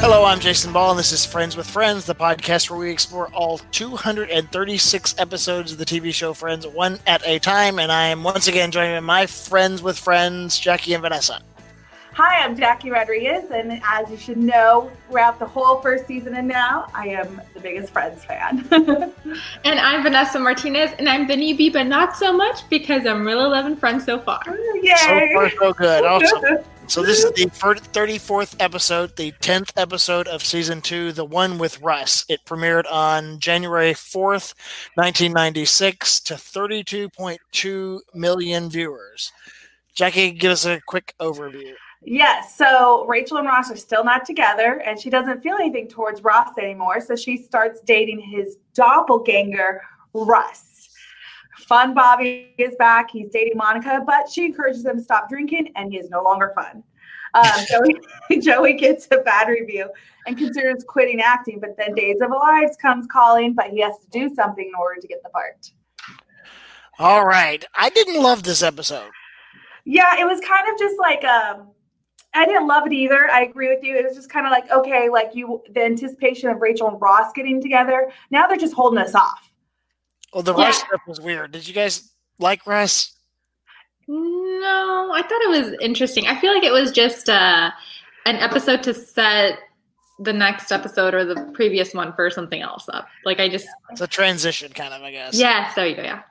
Hello, I'm Jason Ball, and this is Friends with Friends, the podcast where we explore all 236 episodes of the TV show Friends one at a time. And I am once again joined by my friends with friends, Jackie and Vanessa. Hi, I'm Jackie Rodriguez, and as you should know, throughout the whole first season and now, I am the biggest Friends fan. and I'm Vanessa Martinez, and I'm the newbie, but not so much because I'm really loving Friends so far. Yay! So far, so good. Oh, awesome. So this is the 34th episode, the 10th episode of season two, the one with Russ. It premiered on January 4th, 1996 to 32.2 million viewers. Jackie, give us a quick overview. Yes. So Rachel and Ross are still not together, and she doesn't feel anything towards Ross anymore. So she starts dating his doppelganger, Russ. Fun Bobby is back. He's dating Monica, but she encourages him to stop drinking, and he is no longer fun. Um, Joey, Joey gets a bad review and considers quitting acting, but then Days of Lives comes calling, but he has to do something in order to get the part. All right. I didn't love this episode. Yeah, it was kind of just like um I didn't love it either. I agree with you. It was just kind of like, okay, like you, the anticipation of Rachel and Ross getting together. Now they're just holding us off. Well, the Yeah. Russ stuff was weird. Did you guys like Russ? No, I thought it was interesting. I feel like it was just uh, an episode to set the next episode or the previous one for something else up. Like I just, It's a transition, kind of, I guess. yes, there you go. Yeah.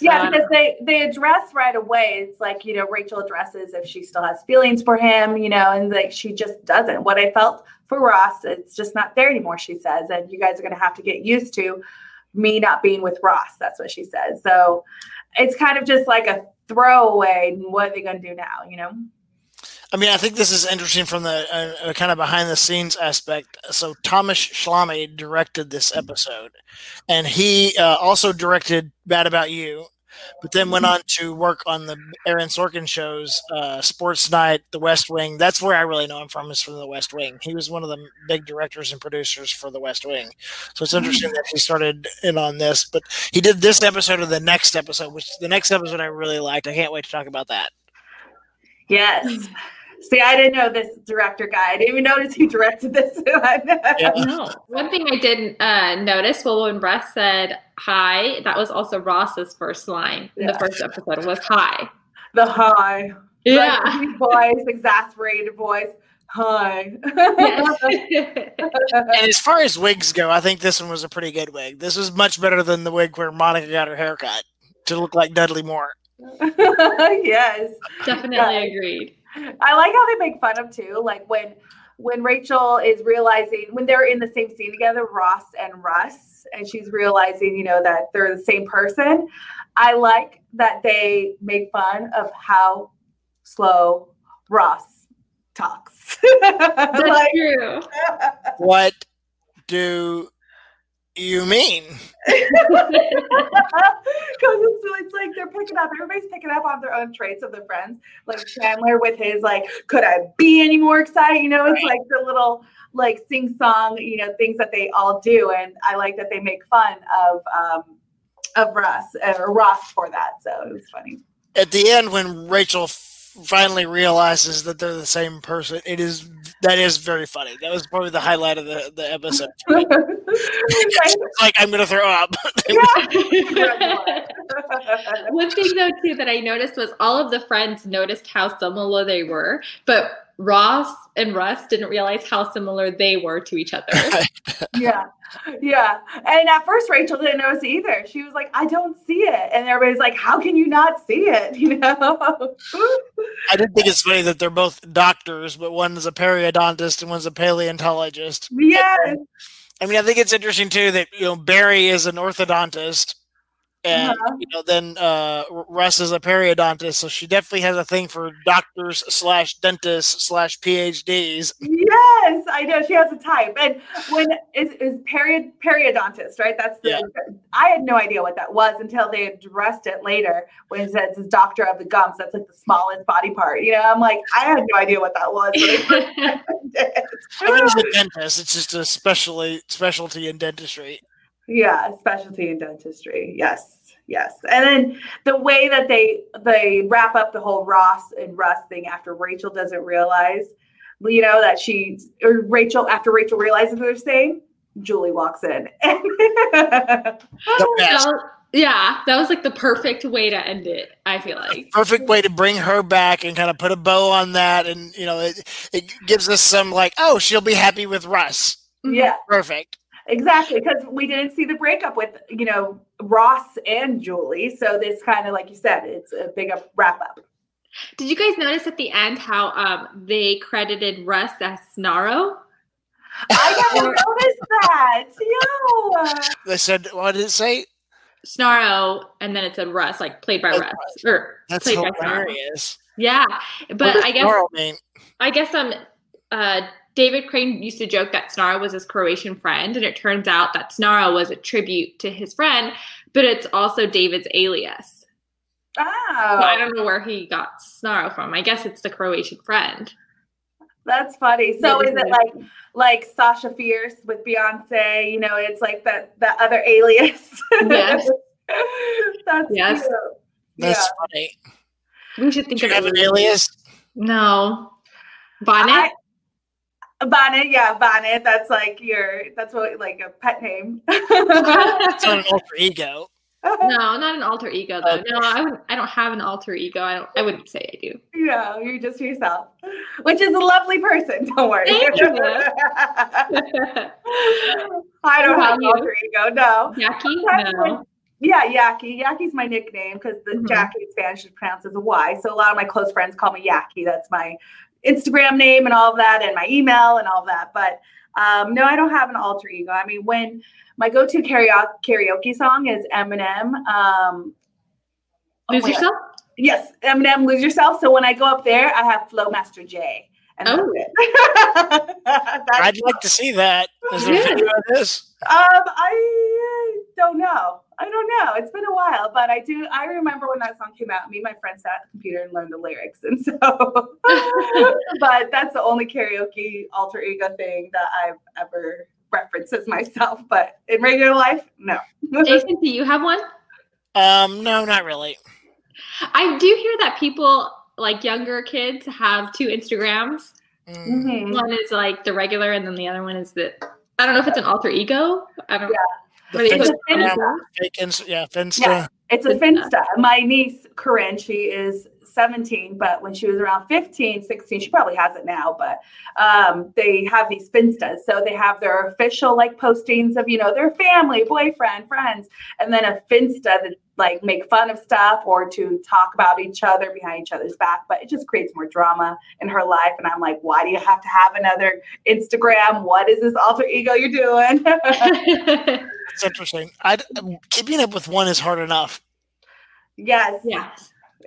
Yeah, So, because they they address right away. It's like you know Rachel addresses if she still has feelings for him, you know, and like she just doesn't. What I felt for Ross, it's just not there anymore. She says, and you guys are going to have to get used to me not being with Ross. That's what she says. So it's kind of just like a throwaway. What are they going to do now? You know. I mean, I think this is interesting from the uh, uh, kind of behind the scenes aspect. So Thomas Schlamme directed this episode, and he uh, also directed Mad About You, but then went on to work on the Aaron Sorkin shows, uh, Sports Night, The West Wing. That's where I really know him from is from The West Wing. He was one of the big directors and producers for The West Wing. So it's interesting that he started in on this, but he did this episode of the next episode, which the next episode I really liked. I can't wait to talk about that. Yes. See, I didn't know this director guy. I didn't even notice he directed this one. Yeah. No. One thing I didn't uh, notice, well, when Russ said hi, that was also Ross's first line in Yeah. the first episode was hi. the high. Yeah. Like, voice, exasperated voice. Hi. Yes. And as far as wigs go, I think this one was a pretty good wig. This was much better than the wig where Monica got her haircut to look like Dudley Moore. yes. Definitely Yeah. agreed. I like how they make fun of too. Like when when Rachel is realizing when they're in the same scene together, Ross and Russ, and she's realizing, you know, that they're the same person. I like that they make fun of how slow Ross talks. That's like, true. What do you mean? because it's, it's like they're picking up everybody's picking up on their own traits of their friends like chandler with his like could i be any more excited? You know it's like the little like sing song you know things that they all do and i like that they make fun of um of russ or ross for that so it was funny. At the end, when Rachel finally realizes that they're the same person, it is that is very funny. That was probably the highlight of the, the episode. Like I'm gonna throw up. One thing though too that I noticed was all of the friends noticed how similar they were, but Ross and Russ didn't realize how similar they were to each other. yeah yeah. And at first rachel didn't notice it either. She was like i don't see it. And everybody's like how can you not see it? You know? I did think it's funny that they're both doctors, but one is a periodontist and one's a paleontologist. yes. I mean, I think it's interesting too that you know Barry is an orthodontist, and Uh-huh. you know then uh, Russ is a periodontist, so she definitely has a thing for doctors slash dentists slash PhDs. Yes, I know she has a type. And when is is peri periodontist, right? That's the Yeah. I had no idea what that was until they addressed it later when it says it's doctor of the gums. That's like the smallest body part. You know, I'm like, I had no idea what that was. I did. I mean, he's a dentist; it's just a specially specialty in dentistry. Yeah, specialty in dentistry. Yes, yes. And then the way that they they wrap up the whole Ross and Russ thing after Rachel doesn't realize you know, that she or Rachel after Rachel realizes they're staying, Julie walks in. The best. So, yeah, that was like the perfect way to end it. I feel like. Perfect way to bring her back and kind of put a bow on that, and you know, it it gives us some like, oh, she'll be happy with Russ. yeah, Perfect. Exactly. Because we didn't see the breakup with you know Ross and Julie, so this kind of like you said, it's a big up wrap up. Did you guys notice at the end how um, they credited Russ as Snarrow? I never noticed that. Yo. They said, what did it say? Snarrow, and then it said Russ, like played by Oh, Russ, or That's played by Snarrow. hilarious. Yeah, What but does I guess Laurel mean? I guess um uh David Crane used to joke that Snarrow was his Croatian friend, and it turns out that Snarrow was a tribute to his friend, but it's also David's alias. Oh. So I Oh, don't know where he got Snarrow from. I guess it's the Croatian friend. that's funny. So is it like like Sasha Fierce with Beyonce? You know, it's like that that other alias. Yes. that's Yes. cute. That's Yeah. funny. We should think Do you of have an alias? No. Bonnet? I- Bonnet, yeah, Bonnet. That's like your that's what like a pet name. It's not an alter ego. no, not an alter ego though. No, I wouldn't I don't have an alter ego. I don't I wouldn't say I do. Yeah, you're just yourself, which is a lovely person. Don't worry. Thank you. I don't What have an you? alter ego. No. Yaki? That's No. like- Yeah, Yaki. Yaki's my nickname because the Mhm. Jackie in Spanish is pronounced as a Y. So a lot of my close friends call me Yaki. That's my Instagram name and all of that, and my email and all of that. But um, no, I don't have an alter ego. I mean, when my go-to karaoke karaoke song is Eminem. Um, oh Lose God. yourself? Yes, Eminem, lose yourself. So when I go up there, I have Flowmaster J. And that's Oh. it. That's- I'd like to see that. Is there a video of this? um, I don't know. I don't know. It's been a while, but I do. I remember when that song came out. Me and my friend sat at the computer and learned the lyrics, and so. but that's the only karaoke alter ego thing that I've ever referenced as myself. But in regular life, no. Jason, do you have one? Um, no, not really. I do hear that people like younger kids have two Instagrams. Mm. Mhm. One is like the regular, and then the other one is the. I don't know if it's an alter ego. I don't. Yeah. The Are they It's a Finsta? Finsta. Fake Insta- yeah, Finsta. Yeah. It's a Finsta. Finsta. My niece, Corinne, she is 17, but when she was around 15, 16, she probably has it now, but um, they have these Finstas. So they have their official like postings of, you know, their family, boyfriend, friends, and then a Finsta that like make fun of stuff or to talk about each other behind each other's back. But it just creates more drama in her life. And I'm like, why do you have to have another Instagram? What is this alter ego you're doing? It's interesting. I keeping up with one is hard enough, yes. yeah.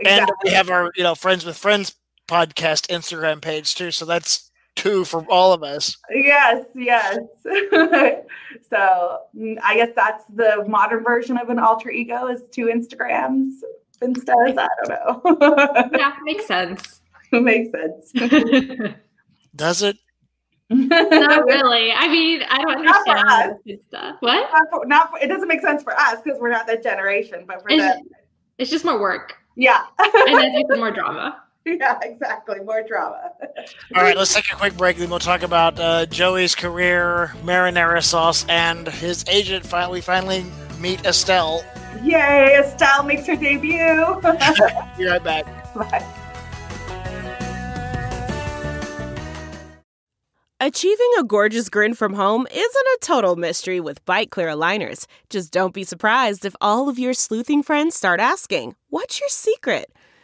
and we have our you know friends with friends podcast Instagram page too. So that's two for all of us. Yes, yes. so mm, I guess that's the modern version of an alter ego is two Instagrams, Instas. I don't know. Yeah, makes sense. Makes sense. Does it? Not really. I mean, I don't Not for understand this stuff. What? Not for, not for, it doesn't make sense for us because we're not that generation, but for It's, them, it's just more work, yeah, and then it's more drama. yeah, exactly. More drama. All right, let's take a quick break. Then we'll talk about uh, Joey's career, marinara sauce, and his agent. Fi- We finally meet Estelle. Yay! Estelle makes her debut. Be right back. Bye. Achieving a gorgeous grin from home isn't a total mystery with Byte Clear aligners. Just don't be surprised if all of your sleuthing friends start asking, What's your secret?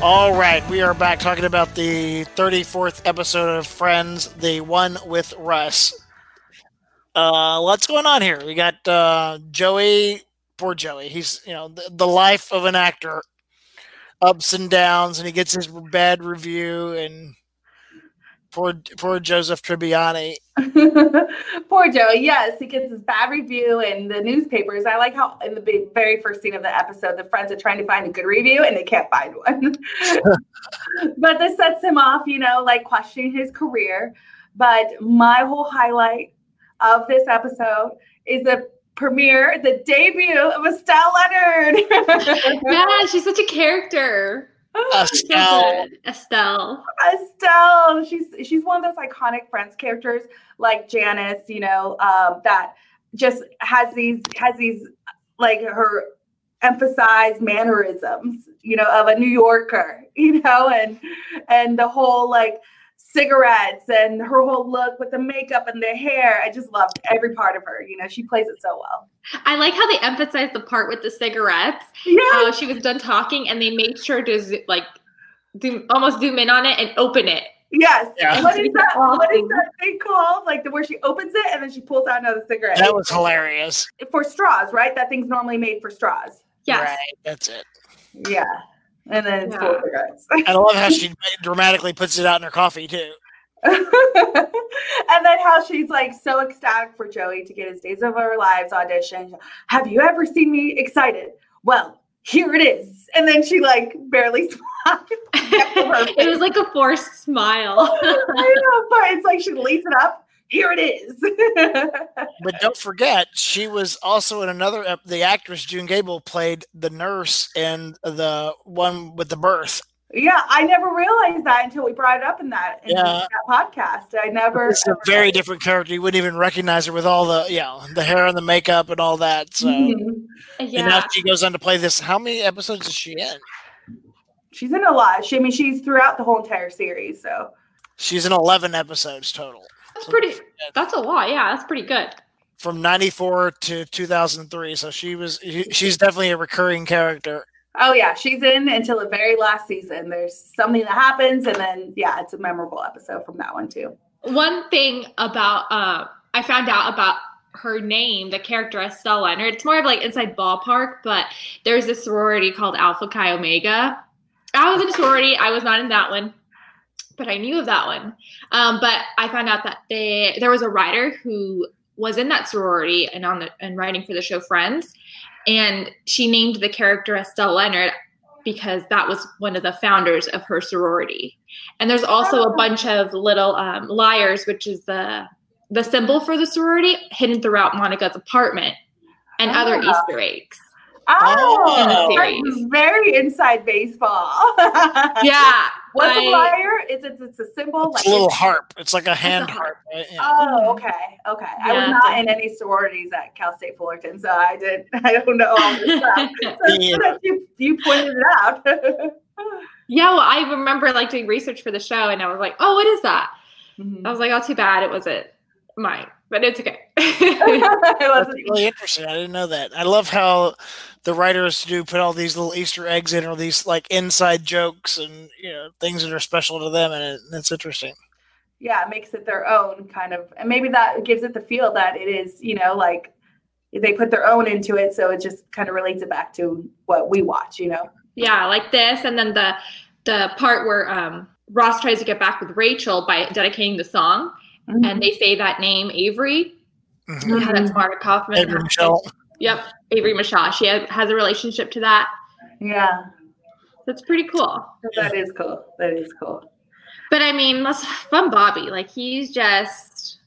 All right, we are back talking about the 34th episode of Friends, the one with Russ. Uh, what's going on here? We got uh, Joey, poor Joey. He's, you know, the, the life of an actor. ups and downs, and he gets his bad review, and poor poor Joseph Tribbiani. Poor Joe. Yes, he gets his bad review in the newspapers. I like how in the very first scene of the episode, the friends are trying to find a good review and they can't find one. but this sets him off, you know, like questioning his career. But my whole highlight of this episode is the premiere, the debut of Estelle Leonard. yeah, she's such a character. Estelle. Estelle. Estelle. She's she's one of those iconic Friends characters like Janice, you know, um, that just has these has these like her emphasized mannerisms, you know, of a New Yorker, you know, and and the whole like cigarettes and her whole look with the makeup and the hair. I just loved every part of her. You know, she plays it so well. I like how they emphasized the part with the cigarettes. Yeah. How she was done talking and they made sure to zo- like zoom, almost zoom in on it and open it. Yes. Yeah. What is that? What is that thing called? Like the where she opens it and then she pulls out another cigarette. That was hilarious. for straws, right? That thing's normally made for straws. Yes. Right, that's it. Yeah. And then it's full of Yeah. cigarettes. I love how she dramatically puts it out in her coffee too. and then how she's like so ecstatic for Joey to get his Days of Our Lives audition. Have you ever seen me excited? Well, here it is. And then she like barely smiles. it was like a forced smile. I know, but it's like she leads it up. Here it is. But don't forget, she was also in another. ep- The actress June Gable played the nurse in the one with the birth. yeah, I never realized that until we brought it up in that, in Yeah. that podcast. I never. It's a very different character. You wouldn't even recognize her with all the, you know, the hair and the makeup and all that. So, Mhm. and now yeah. she goes on to play this. How many episodes is she in? She's in a lot. She, I mean, she's throughout the whole entire series. So She's in 11 episodes total That's pretty that's a lot. Yeah, that's pretty good. from 94 to 2003. So she was, she's definitely a recurring character. Oh yeah, she's in until the very last season. There's something that happens, and then yeah, it's a memorable episode from that one too. One thing about uh I found out about her name, the character Estelle Leonard. It's more of like inside ballpark, but there's this sorority called Alpha Chi Omega. I was in a sorority. I was not in that one, but I knew of that one. Um, but I found out that they there was a writer who was in that sorority and on the and writing for the show Friends, and she named the character Estelle Leonard because that was one of the founders of her sorority. And there's also a Oh. bunch of little um, lyres, which is the the symbol for the sorority, hidden throughout Monica's apartment, and other Ah. Easter eggs. Oh, In the series. that's very inside baseball. Yeah, What's a I- lyre? It's, it's it's a symbol. It's a little harp. It's like a hand a harp. right? Yeah. Oh, okay, okay. I was not it's in any sororities at Cal State Fullerton, so I did. I don't know all this stuff. So it's Me you you pointed it out. yeah. Well, I remember like doing research for the show, and I was like, "Oh, what is that?" Mhm. I was like, "Oh, too bad it wasn't mine, but it's okay." it That's wasn't really interesting. I didn't know that. I love how the writers do put all these little Easter eggs in, or these like inside jokes and you know things that are special to them, and it, it's interesting. yeah, it makes it their own kind of, and maybe that gives it the feel that it is, you know, like they put their own into it, so it just kind of relates it back to what we watch, you know. yeah, like this, and then the the part where um, Ross tries to get back with Rachel by dedicating the song, and they say that name Avery. Mhm. Yeah, that's Marta Kauffman. Avery Michelle. Yep, Avery Michaud. She has, has a relationship to that. yeah, That's pretty cool. that is cool. That is cool. But I mean, let's fun Bobby. Like he's just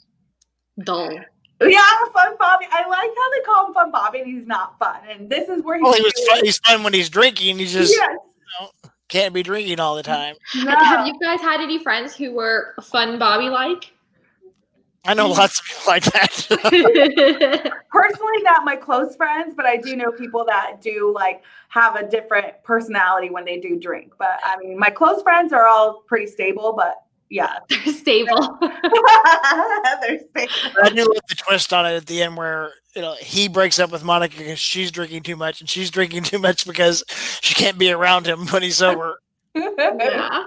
dull. Yeah, fun Bobby. I like how they call him Fun Bobby, and he's not fun. And this is where he's. Well, he was fun, he's fun when he's drinking. He just Yes. can't be drinking all the time. No. Have you guys had any friends who were fun Bobby like? I know lots of people like that. Personally, not my close friends, but I do know people that do like have a different personality when they do drink. But I mean, my close friends are all pretty stable, but yeah, They're stable. they're stable. I do love the twist on it at the end where you know he breaks up with Monica because she's drinking too much, and she's drinking too much because she can't be around him when he's sober. yeah.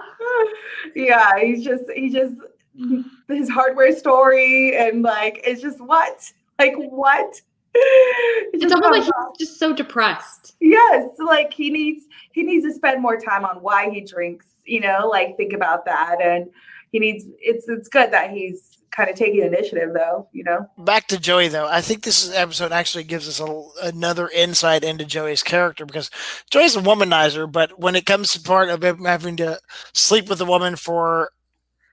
yeah, he's just he just his hardware story and like it's just what like what It's almost like he's just so depressed. Yes, like he needs he needs to spend more time on why he drinks. You know, like think about that, and he needs. It's it's good that he's kind of taking initiative, though. You know. Back to Joey, though. I think this episode actually gives us a, another insight into Joey's character because Joey's a womanizer, but when it comes to part of him having to sleep with a woman for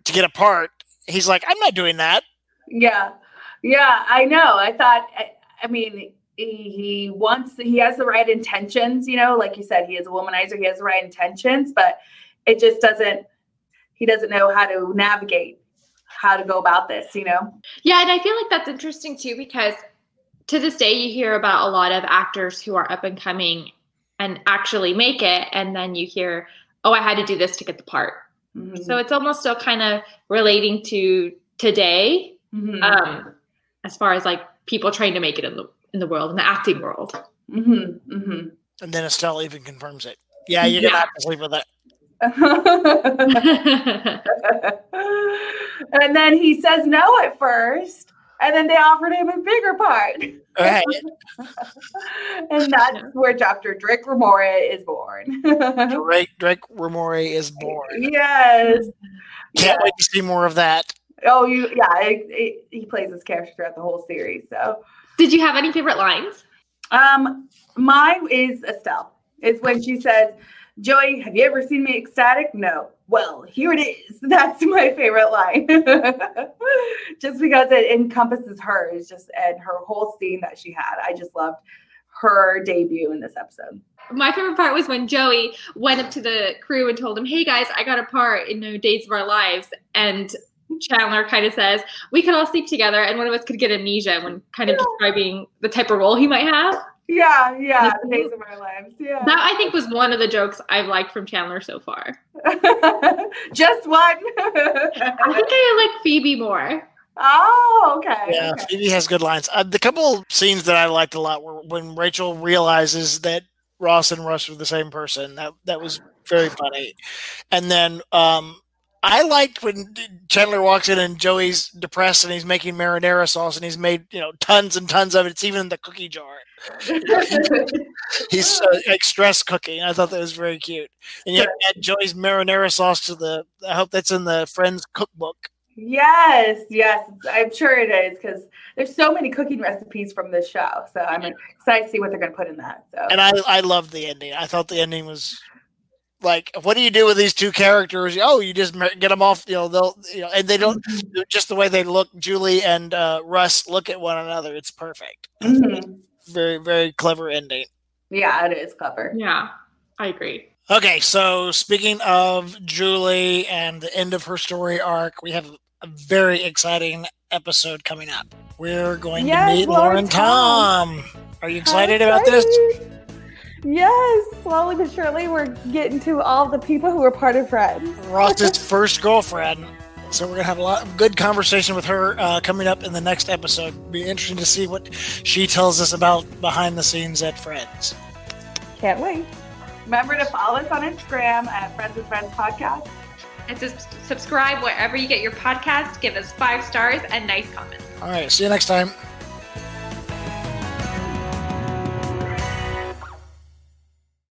to get apart, he's like, "I'm not doing that." Yeah, yeah, I know. I thought. I, I mean, he wants he has the right intentions you know like you said he is a womanizer he has the right intentions but it just doesn't he doesn't know how to navigate how to go about this you know yeah and i feel like that's interesting too because to this day you hear about a lot of actors who are up and coming and actually make it and then you hear oh i had to do this to get the part mm-hmm. so it's almost still kind of relating to today mm-hmm. um, as far as like people trying to make it in the in the world, in the acting world. Mm-hmm, mm-hmm. And then Estelle even confirms it. Yeah, you're gonna have to sleep with that. and then he says no at first, and then they offered him a bigger part. Right. and that's where Dr. Drake Ramoray is born. Drake Drake Ramoray is born. Yes. Can't wait to see more of that. Oh, you yeah, it, it, he plays this character throughout the whole series. So did you have any favorite lines? Um, mine is Estelle. It's when she says, Joey, have you ever seen me ecstatic? No. Well, here it is. That's my favorite line. just because it encompasses her, it's just and her whole scene that she had. I just loved her debut in this episode. My favorite part was when Joey went up to the crew and told them, "Hey guys, I got a part in No Days of Our Lives," and Chandler kind of says we could all sleep together, and one of us could get amnesia when kind of describing the type of role he might have. Yeah, yeah, the days of our lives. Yeah, that I think was one of the jokes I've liked from Chandler so far. Just one. I think I like Phoebe more. Oh, okay. Yeah, okay. Phoebe has good lines. Uh, the couple scenes that I liked a lot were when Rachel realizes that Ross and Russ are the same person. That that was very funny. And then um, I liked when Chandler walks in and Joey's depressed and he's making marinara sauce and he's made you know tons and tons of it. It's even in the cookie jar. he's uh, like stress cooking. I thought that was very cute. And you add Joey's marinara sauce to the. I hope that's in the Friends cookbook. Yes, yes, I'm sure it is because there's so many cooking recipes from this show. So I'm excited to see what they're going to put in that. So. And I, I loved the ending. I thought the ending was like what do you do with these two characters? Oh you just get them off you know they'll you know and they don't just the way they look. Julie and uh, russ look at one another. It's perfect. Mm-hmm. very very clever ending. Yeah it is clever. Yeah i agree. Okay so speaking of julie and the end of her story arc we have a very exciting episode coming up. We're going yes, to meet lauren tom. tom. are you excited about this Yes, slowly but surely, we're getting to all the people who are part of Friends. Ross's first girlfriend. So we're gonna have a lot of good conversation with her uh, coming up in the next episode. Be interesting to see what she tells us about behind the scenes at Friends. Can't wait. Remember to follow us on Instagram at Friends with Friends Podcast. And to subscribe wherever you get your podcast. Give us five stars and nice comments. All right. See you next time.